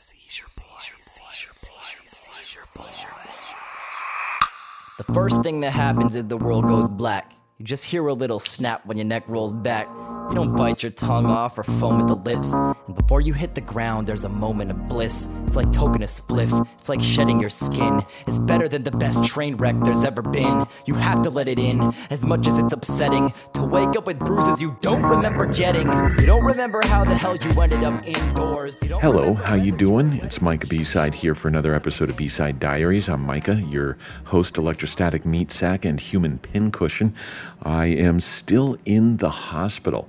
Seizure boy, seizure boy, seizure boy. The first thing that happens is the world goes black. You just hear a little snap when your neck rolls back. You don't bite your tongue off or foam at the lips. And before you hit the ground, there's a moment of bliss. It's like token a spliff, it's like shedding your skin. It's better than the best train wreck there's ever been. You have to let it in, as much as it's upsetting. To wake up with bruises you don't remember getting. You don't remember how the hell you ended up indoors. Hello, how you doing? It's Micah B-Side here for another episode of B-Side Diaries. I'm Micah, your host, electrostatic meat sack, and human pincushion. I am still in the hospital.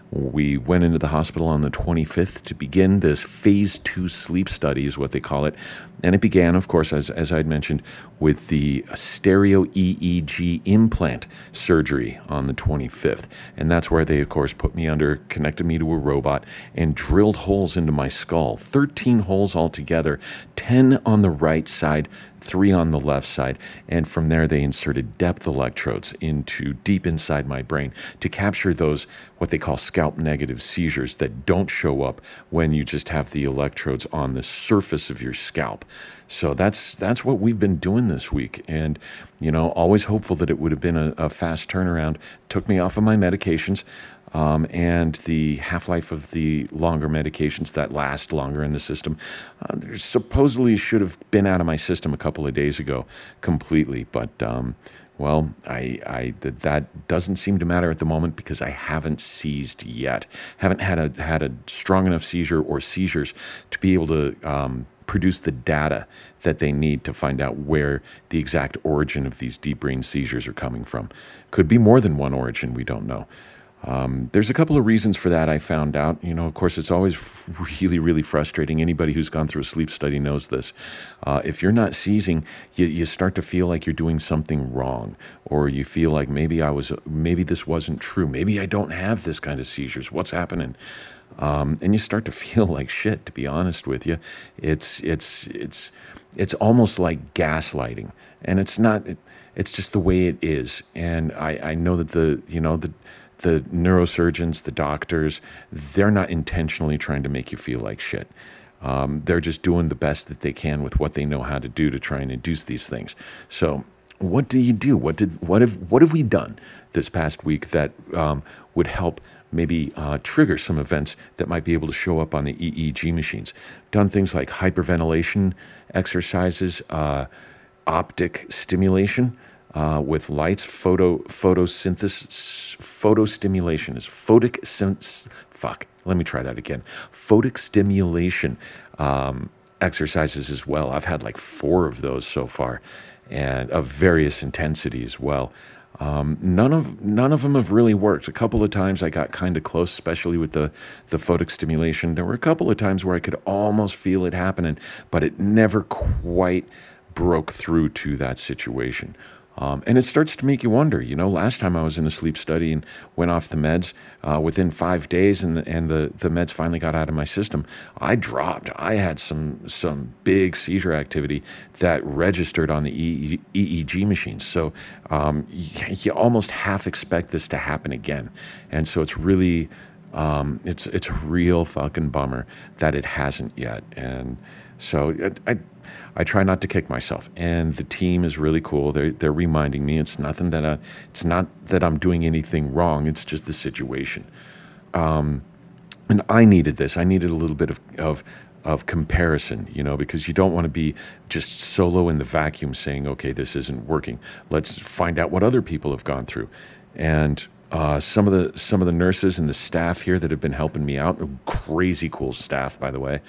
We went into the hospital on the 25th to begin this phase two sleep study, is what they call it. And it began, of course, as, as I'd mentioned, with the stereo EEG implant surgery on the 25th. And that's where they, of course, put me under, connected me to a robot, and drilled holes into my skull 13 holes altogether, 10 on the right side, three on the left side, and from there they inserted depth electrodes into deep inside my brain to capture those what they call scalp negative seizures that don't show up when you just have the electrodes on the surface of your scalp. So that's that's what we've been doing this week, and you know, always hopeful that it would have been a, a fast turnaround. Took me off of my medications. Um, and the half life of the longer medications that last longer in the system uh, supposedly should have been out of my system a couple of days ago completely. But, um, well, I, I, that, doesn't seem to matter at the moment because I haven't seized yet. Haven't had a, had a strong enough seizure or seizures to be able to um, produce the data that they need to find out where the exact origin of these deep brain seizures are coming from. Could be more than one origin, we don't know. Um, there's a couple of reasons for that I found out. You know, of course, it's always really, really frustrating. Anybody who's gone through a sleep study knows this. Uh, if you're not seizing, you, you start to feel like you're doing something wrong, or you feel like maybe I was, maybe this wasn't true. Maybe I don't have this kind of seizures. What's happening? Um, and you start to feel like shit. To be honest with you, it's it's it's it's almost like gaslighting, and it's not. It, it's just the way it is, and I, I know that the you know the the neurosurgeons, the doctors, they're not intentionally trying to make you feel like shit. Um, they're just doing the best that they can with what they know how to do to try and induce these things. So, what do you do? What did what have what have we done this past week that um, would help maybe uh, trigger some events that might be able to show up on the EEG machines? Done things like hyperventilation exercises, uh, optic stimulation uh, with lights, photo photosynthesis, photostimulation is photic sense. Fuck. Let me try that again. Photic stimulation um, exercises as well. I've had like four of those so far, and of various intensity as well. Um, none of none of them have really worked. A couple of times I got kind of close, especially with the the photic stimulation. There were a couple of times where I could almost feel it happening, but it never quite broke through to that situation. Um, and it starts to make you wonder. You know, last time I was in a sleep study and went off the meds uh, within five days, and the, and the, the meds finally got out of my system. I dropped. I had some some big seizure activity that registered on the EEG machines. So um, you, you almost half expect this to happen again, and so it's really um, it's it's a real fucking bummer that it hasn't yet. And so I, I I try not to kick myself, and the team is really cool. They're they're reminding me it's nothing that I, it's not that I'm doing anything wrong. It's just the situation, um, and I needed this. I needed a little bit of of of comparison, you know, because you don't want to be just solo in the vacuum saying, okay, this isn't working. Let's find out what other people have gone through, and uh, some of the some of the nurses and the staff here that have been helping me out, crazy cool staff, by the way.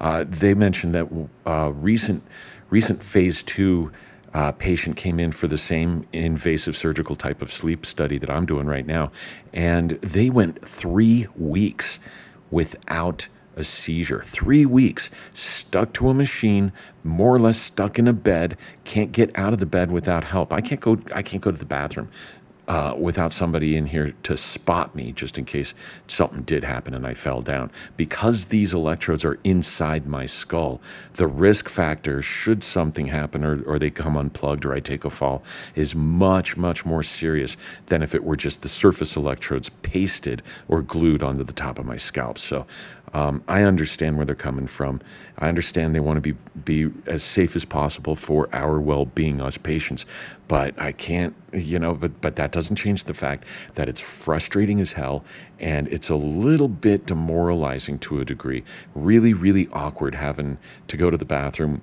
Uh, they mentioned that uh, recent recent phase two uh, patient came in for the same invasive surgical type of sleep study that I'm doing right now, and they went three weeks without a seizure. Three weeks stuck to a machine, more or less stuck in a bed, can't get out of the bed without help. I can't go. I can't go to the bathroom uh, without somebody in here to spot me just in case something did happen and I fell down. Because these electrodes are inside my skull, the risk factor, should something happen or, or they come unplugged or I take a fall, is much, much more serious than if it were just the surface electrodes pasted or glued onto the top of my scalp. So Um, I understand where they're coming from. I understand they want to be be as safe as possible for our well-being, us patients. But I can't, you know. But but that doesn't change the fact that it's frustrating as hell, and it's a little bit demoralizing to a degree. Really, really awkward having to go to the bathroom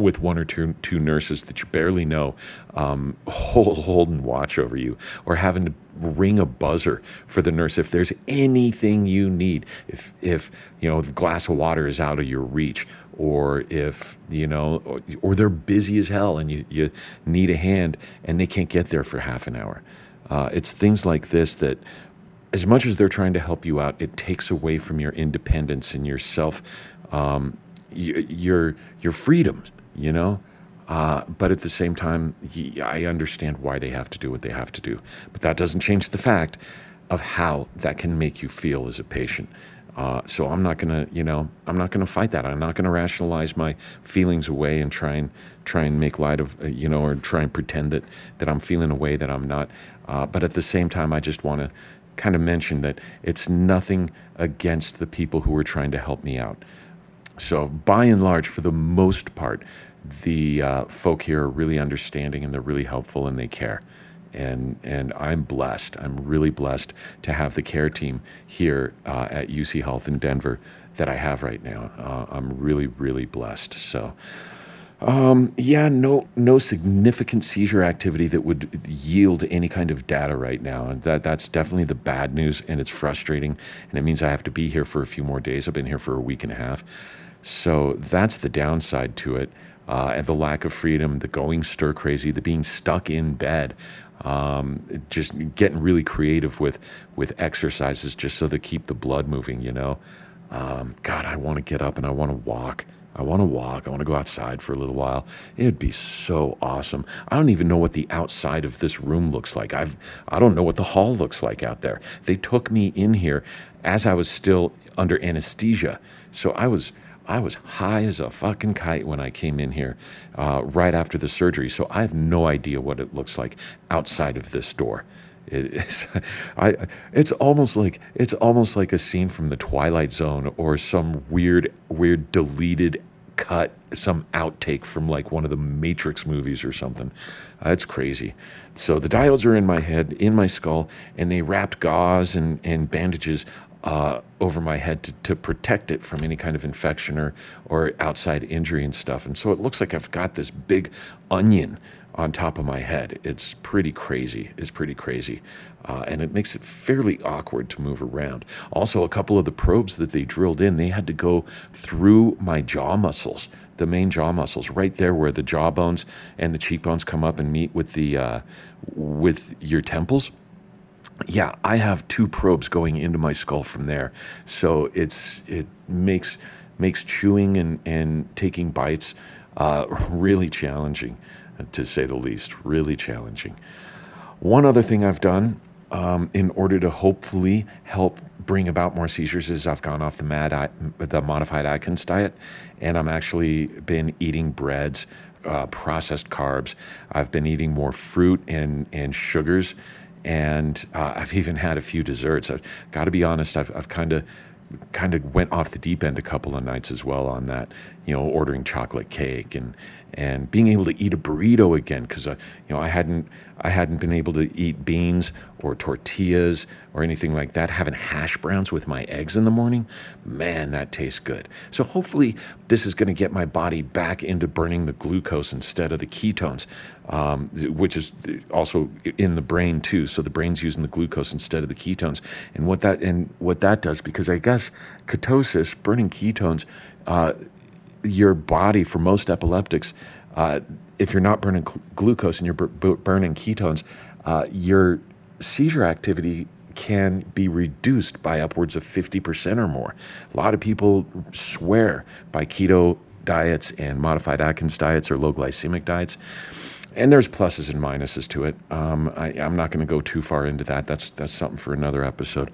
with one or two two nurses that you barely know um, hold, holding watch over you, or having to ring a buzzer for the nurse if there's anything you need. If if you know the glass of water is out of your reach, or if you know, or, or they're busy as hell and you you need a hand and they can't get there for half an hour. Uh, it's things like this that as much as they're trying to help you out, it takes away from your independence and your self, um, your your freedom you know? Uh, but at the same time, I understand why they have to do what they have to do. But that doesn't change the fact of how that can make you feel as a patient. Uh, so I'm not gonna, you know, I'm not gonna fight that. I'm not gonna rationalize my feelings away and try and try and make light of, uh, you know, or try and pretend that that I'm feeling a way that I'm not. Uh, but at the same time, I just want to kind of mention that it's nothing against the people who are trying to help me out. So by and large, for the most part, the uh, folk here are really understanding and they're really helpful and they care. And, and I'm blessed. I'm really blessed to have the care team here uh, at UC Health in Denver that I have right now. Uh, I'm really, really blessed. So, um, yeah, no, no significant seizure activity that would yield any kind of data right now, and that that's definitely the bad news, and it's frustrating, and it means I have to be here for a few more days. I've been here for a week and a half, so that's the downside to it uh, and the lack of freedom, the going stir crazy, the being stuck in bed, um, just getting really creative with with exercises just so to keep the blood moving. You know, um, God, I want to get up and I want to walk. I want to walk. I want to go outside for a little while. It'd be so awesome. I don't even know what the outside of this room looks like. I've I don't know what the hall looks like out there. They took me in here as I was still under anesthesia. So I was I was high as a fucking kite when I came in here uh, right after the surgery. So I have no idea what it looks like outside of this door. it's, I, it's almost like it's almost like a scene from the Twilight Zone or some weird, weird deleted cut, some outtake from like one of the Matrix movies or something. Uh, it's crazy. So the diodes are in my head, in my skull, and they wrapped gauze and, and bandages uh, over my head to, to protect it from any kind of infection or, or outside injury and stuff. And so it looks like I've got this big onion on top of my head. It's pretty crazy. It's pretty crazy. Uh, and it makes it fairly awkward to move around. Also, a couple of the probes that they drilled in, they had to go through my jaw muscles, the main jaw muscles, right there where the jawbones and the cheekbones come up and meet with the uh, with your temples yeah, I have two probes going into my skull from there. So it's it makes makes chewing and, and taking bites uh, really challenging, to say the least. Really challenging. One other thing I've done um, in order to hopefully help bring about more seizures is I've gone off the mad the modified Atkins diet, and I'm actually been eating breads, uh, processed carbs. I've been eating more fruit and and sugars and uh, I've even had a few desserts. I've got to be honest. I've I've kind of kind of went off the deep end a couple of nights as well on that. You know, ordering chocolate cake and and being able to eat a burrito again because uh, you know I hadn't I hadn't been able to eat beans or tortillas or anything like that. Having hash browns with my eggs in the morning, man, that tastes good. So hopefully this is going to get my body back into burning the glucose instead of the ketones, um, which is also in the brain too. So the brain's using the glucose instead of the ketones, and what that and what that does because I guess ketosis, burning ketones. Uh, your body, for most epileptics, uh, if you're not burning gl- glucose and you're b- burning ketones, uh, your seizure activity can be reduced by upwards of 50% or more. A lot of people swear by keto diets and modified Atkins diets or low glycemic diets. And there's pluses and minuses to it. Um, I, I'm not going to go too far into that. That's that's something for another episode.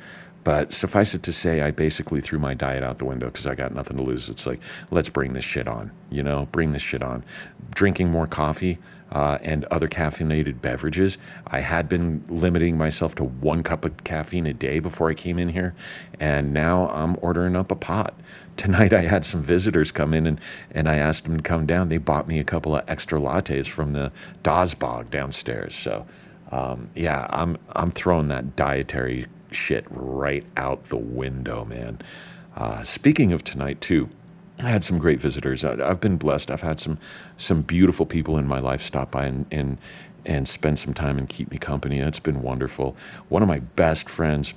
But suffice it to say, I basically threw my diet out the window because I got nothing to lose. It's like, let's bring this shit on, you know, bring this shit on. Drinking more coffee, uh, and other caffeinated beverages. I had been limiting myself to one cup of caffeine a day before I came in here, and now I'm ordering up a pot. Tonight I had some visitors come in and, and I asked them to come down. They bought me a couple of extra lattes from the Dazbog downstairs. So, um, yeah, I'm, I'm throwing that dietary shit right out the window, man. Uh, speaking of tonight, too, I had some great visitors. I, have been blessed. I've had some some beautiful people in my life stop by and, and and spend some time and keep me company. It's been wonderful. One of my best friends,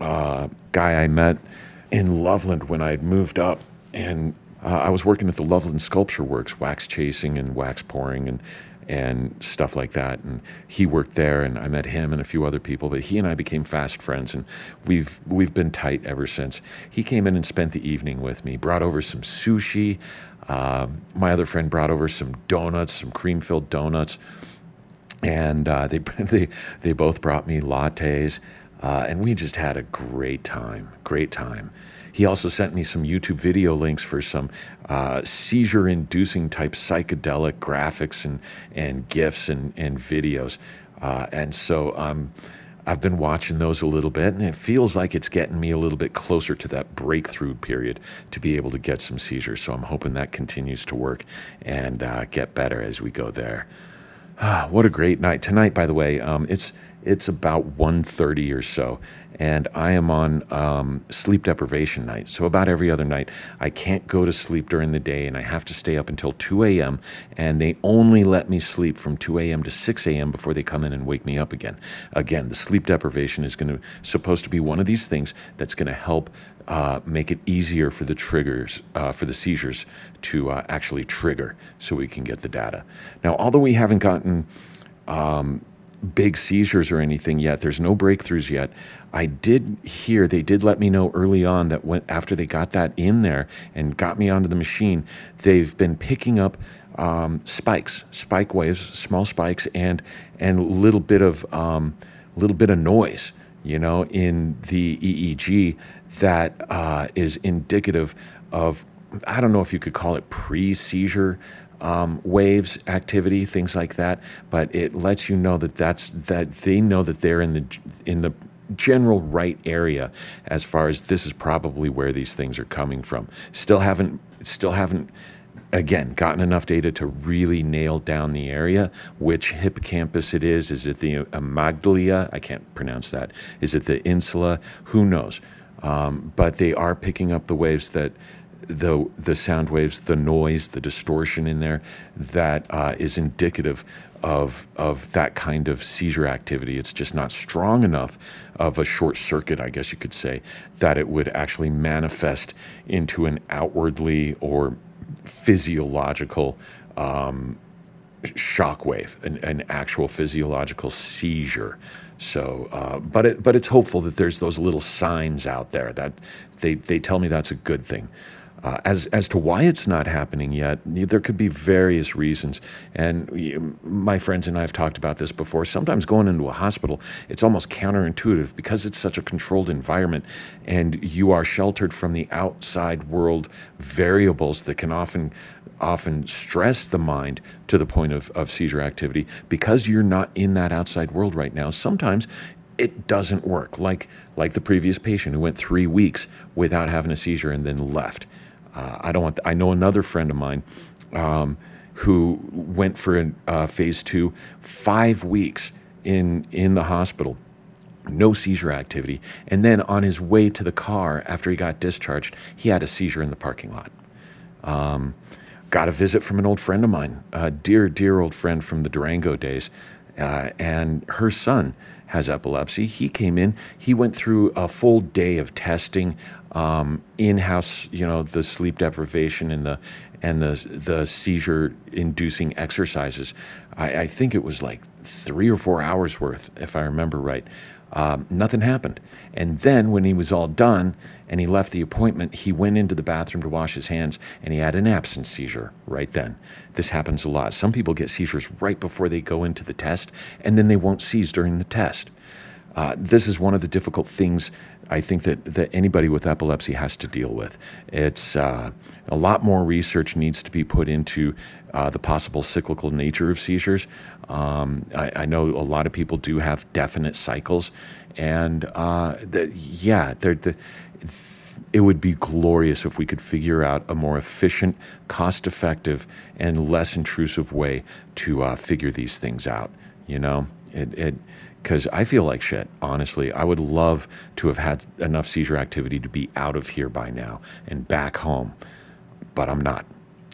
uh, guy I met in Loveland when I had moved up, and uh, I was working at the Loveland Sculpture Works, wax chasing and wax pouring, and and stuff like that. And he worked there, and I met him and a few other people. But he and I became fast friends, and we've we've been tight ever since. He came in and spent the evening with me, brought over some sushi. Uh, my other friend brought over some donuts, some cream-filled donuts, and uh, they they they both brought me lattes, uh, and we just had a great time. Great time. He also sent me some YouTube video links for some uh, seizure inducing type psychedelic graphics and, and GIFs and, and videos. Uh, and so um, I've been watching those a little bit, and it feels like it's getting me a little bit closer to that breakthrough period to be able to get some seizures. So I'm hoping that continues to work and uh, get better as we go there. Ah, what a great night tonight! By the way, um, it's it's about 1.30 or so, and I am on um, sleep deprivation night. So about every other night, I can't go to sleep during the day, and I have to stay up until 2 a.m. And they only let me sleep from 2 a.m. to 6 a.m. before they come in and wake me up again. Again, the sleep deprivation is going to supposed to be one of these things that's going to help uh, make it easier for the triggers, uh, for the seizures to uh, actually trigger so we can get the data. Now, although we haven't gotten um, big seizures or anything yet. There's no breakthroughs yet. I did hear they did let me know early on that when after they got that in there and got me onto the machine, they've been picking up um, spikes, spike waves, small spikes, and and a little bit of um, little bit of noise, you know, in the EEG that uh, is indicative of I don't know if you could call it pre-seizure um, waves activity, things like that. But it lets you know that that's that they know that they're in the in the general right area as far as this is probably where these things are coming from. Still haven't still haven't again gotten enough data to really nail down the area. Which hippocampus it is? Is it the amygdala? I can't pronounce that. Is it the insula? Who knows? Um, but they are picking up the waves that the the sound waves, the noise, the distortion in there that uh, is indicative of of that kind of seizure activity. It's just not strong enough of a short circuit, I guess you could say, that it would actually manifest into an outwardly or physiological um, shock wave, an, an, actual physiological seizure. So, uh, but it, but it's hopeful that there's those little signs out there that they they tell me that's a good thing. Uh, as as to why it's not happening yet, there could be various reasons. And my friends and I have talked about this before. Sometimes going into a hospital, it's almost counterintuitive because it's such a controlled environment, and you are sheltered from the outside world variables that can often often stress the mind to the point of, of seizure activity because you're not in that outside world right now. Sometimes it doesn't work like like the previous patient who went three weeks without having a seizure and then left uh, I don't want. I know another friend of mine um, who went for a uh, phase two, five weeks in in the hospital, no seizure activity, and then on his way to the car after he got discharged, he had a seizure in the parking lot. Um, got a visit from an old friend of mine, a dear, dear old friend from the Durango days, uh, and her son has epilepsy. He came in, he went through a full day of testing, um, in-house, you know, the sleep deprivation and the and the the seizure inducing exercises. I, I think it was like three or four hours worth, if I remember right. Um, nothing happened. And then when he was all done and he left the appointment, he went into the bathroom to wash his hands and he had an absence seizure right then. This happens a lot. Some people get seizures right before they go into the test and then they won't seize during the test. Uh, this is one of the difficult things I think that, that anybody with epilepsy has to deal with. It's uh, a lot more research needs to be put into uh, the possible cyclical nature of seizures. Um, I, I, know a lot of people do have definite cycles, and uh, the, yeah, the, it would be glorious if we could figure out a more efficient, cost effective, and less intrusive way to uh, figure these things out. You know, it, it because I feel like shit, honestly. I would love to have had enough seizure activity to be out of here by now and back home, but I'm not.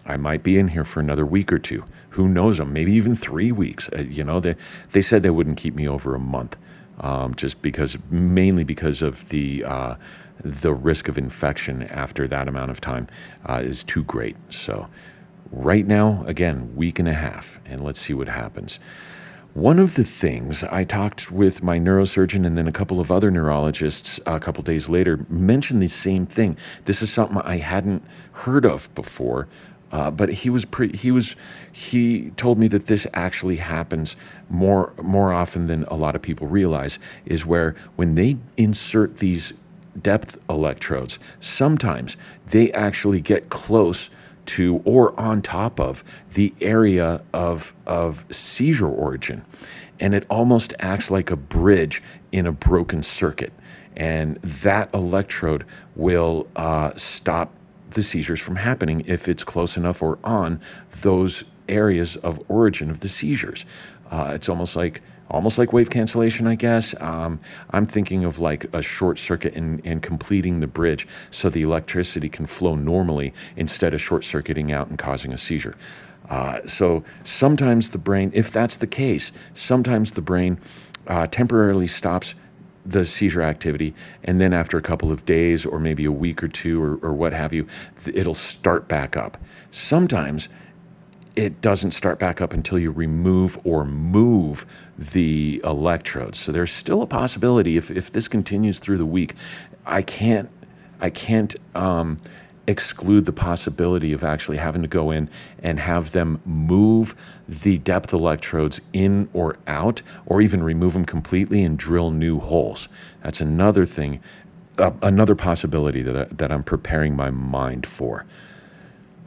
I might be in here for another week or two. Who knows them? Maybe even three weeks. Uh, you know, they, they said they wouldn't keep me over a month, um, just because, mainly because of the, uh, the risk of infection after that amount of time uh, is too great. So, right now, again, week and a half, and let's see what happens. One of the things I talked with my neurosurgeon and then a couple of other neurologists a couple days later mentioned the same thing. This is something I hadn't heard of before, uh, but he was pre- he was he told me that this actually happens more more often than a lot of people realize. Is where when they insert these depth electrodes, sometimes they actually get close to or on top of the area of, of seizure origin. And it almost acts like a bridge in a broken circuit. And that electrode will uh, stop the seizures from happening if it's close enough or on those areas of origin of the seizures. Uh, it's almost like almost like wave cancellation, I guess. Um, I'm thinking of like a short circuit and, and completing the bridge so the electricity can flow normally instead of short circuiting out and causing a seizure. Uh, so sometimes the brain, if that's the case, sometimes the brain uh, temporarily stops the seizure activity, and then after a couple of days or maybe a week or two or, or what have you, it'll start back up. Sometimes it doesn't start back up until you remove or move the electrodes. So there's still a possibility if, if this continues through the week, I can't I can't um, exclude the possibility of actually having to go in and have them move the depth electrodes in or out, or even remove them completely and drill new holes. That's another thing, uh, another possibility that I, that I'm preparing my mind for.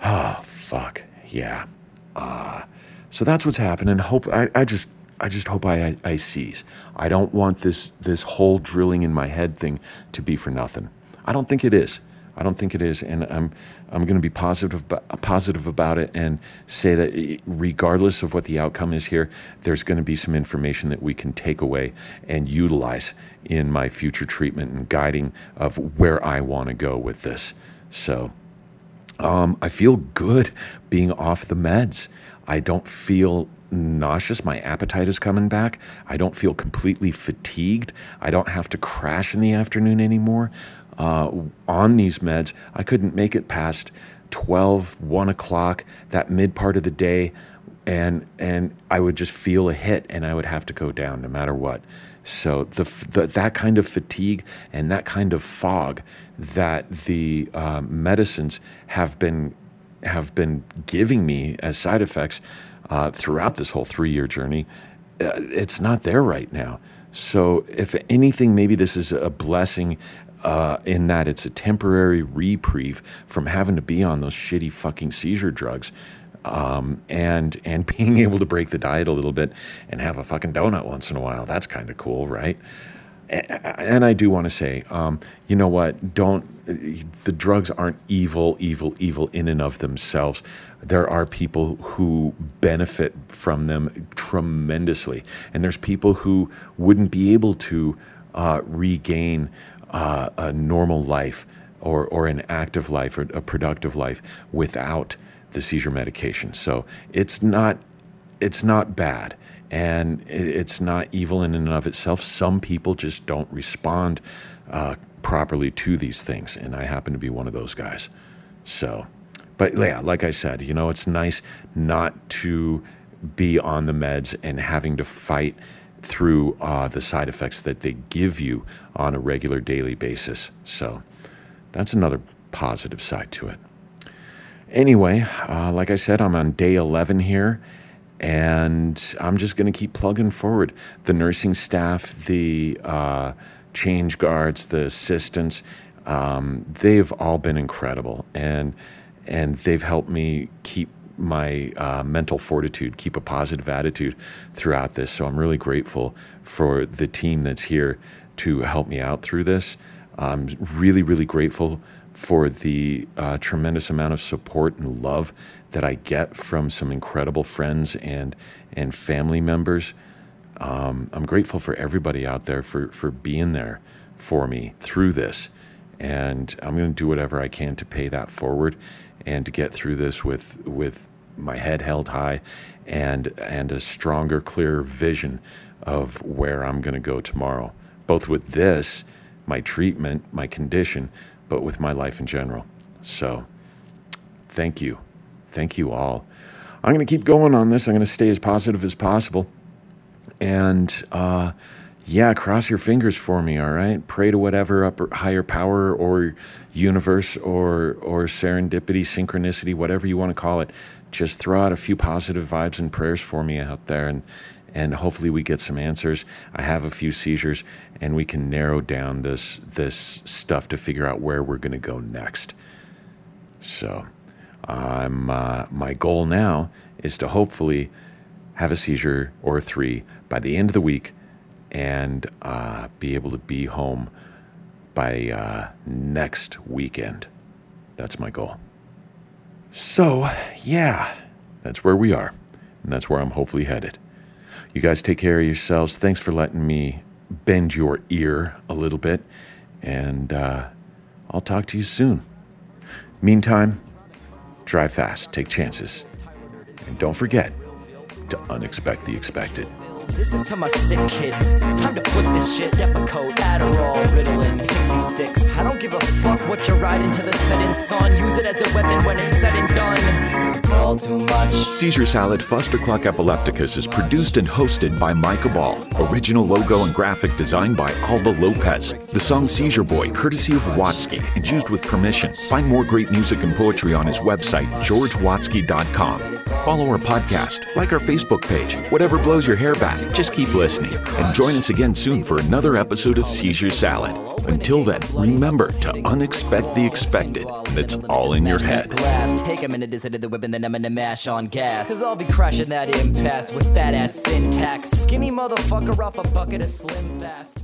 Ah, oh, fuck yeah. Uh, so that's what's happening. And hope I, I just I just hope I, I, I seize. I don't want this this whole drilling in my head thing to be for nothing. I don't think it is. I don't think it is, and I'm I'm going to be positive positive about it and say that regardless of what the outcome is here, there's going to be some information that we can take away and utilize in my future treatment and guiding of where I want to go with this. So um, I feel good being off the meds. I don't feel nauseous. My appetite is coming back. I don't feel completely fatigued. I don't have to crash in the afternoon anymore. Uh, on these meds, I couldn't make it past 12, 1 o'clock, that mid part of the day, and, and I would just feel a hit and I would have to go down no matter what. So the, the, that kind of fatigue and that kind of fog that the uh, medicines have been have been giving me as side effects uh, throughout this whole three year journey, uh, it's not there right now. So if anything, maybe this is a blessing uh, in that it's a temporary reprieve from having to be on those shitty fucking seizure drugs um, and and being able to break the diet a little bit and have a fucking donut once in a while. That's kind of cool, right? And I do want to say, um, you know what? Don't the drugs aren't evil, evil, evil in and of themselves. There are people who benefit from them tremendously, and there's people who wouldn't be able to uh, regain uh, a normal life or or an active life or a productive life without the seizure medication. So it's not it's not bad and it's not evil in and of itself. Some people just don't respond uh, properly to these things, and I happen to be one of those guys. So, but yeah, like I said, you know, it's nice not to be on the meds and having to fight through uh, the side effects that they give you on a regular daily basis. So, that's another positive side to it. Anyway, uh, like I said, I'm on day 11 here, and I'm just going to keep plugging forward. The nursing staff, the uh, change guards, the assistants, um, they've all been incredible, and and they've helped me keep my uh, mental fortitude, keep a positive attitude throughout this. So I'm really grateful for the team that's here to help me out through this. I'm really, really grateful for the uh, tremendous amount of support and love that I get from some incredible friends and and family members. Um, I'm grateful for everybody out there for for being there for me through this, and I'm going to do whatever I can to pay that forward and to get through this with with my head held high and and a stronger, clearer vision of where I'm going to go tomorrow, both with this, my treatment, my condition, but with my life in general. So, thank you. Thank you all. I'm going to keep going on this. I'm going to stay as positive as possible. And uh, yeah, cross your fingers for me, all right? Pray to whatever upper, higher power or universe or, or serendipity, synchronicity, whatever you want to call it. Just throw out a few positive vibes and prayers for me out there. And, and hopefully we get some answers. I have a few seizures, and we can narrow down this this stuff to figure out where we're going to go next. So, I'm uh, my goal now is to hopefully have a seizure or three by the end of the week, and uh, be able to be home by uh, next weekend. That's my goal. So, yeah, that's where we are, and that's where I'm hopefully headed. You guys take care of yourselves. Thanks for letting me bend your ear a little bit. And uh, I'll talk to you soon. Meantime, drive fast, take chances, and don't forget to unexpect the expected. This is to my sick kids. Time to flip this shit. Depakote, Adderall, Ritalin, Pixie sticks. I don't give a fuck what you're riding to the setting sun. Use it as a weapon when it's said and done. It's all too much. Seizure Salad Fustercluck Epilepticus is produced and hosted by Micah Ball. Original logo and graphic design by Alba Lopez. The song Seizure Boy, courtesy of Watsky, and used with permission. Find more great music and poetry on his website, georgewatsky.com. Follow our podcast, like our Facebook page, whatever blows your hair back. Just keep listening and join us again soon for another episode of Seizure Salad. Until then, remember to unexpect the expected, and it's all in your head. Mash on gas. Cause I'll be crashing that impasse with that ass syntax. Skinny motherfucker off a bucket of slim fast.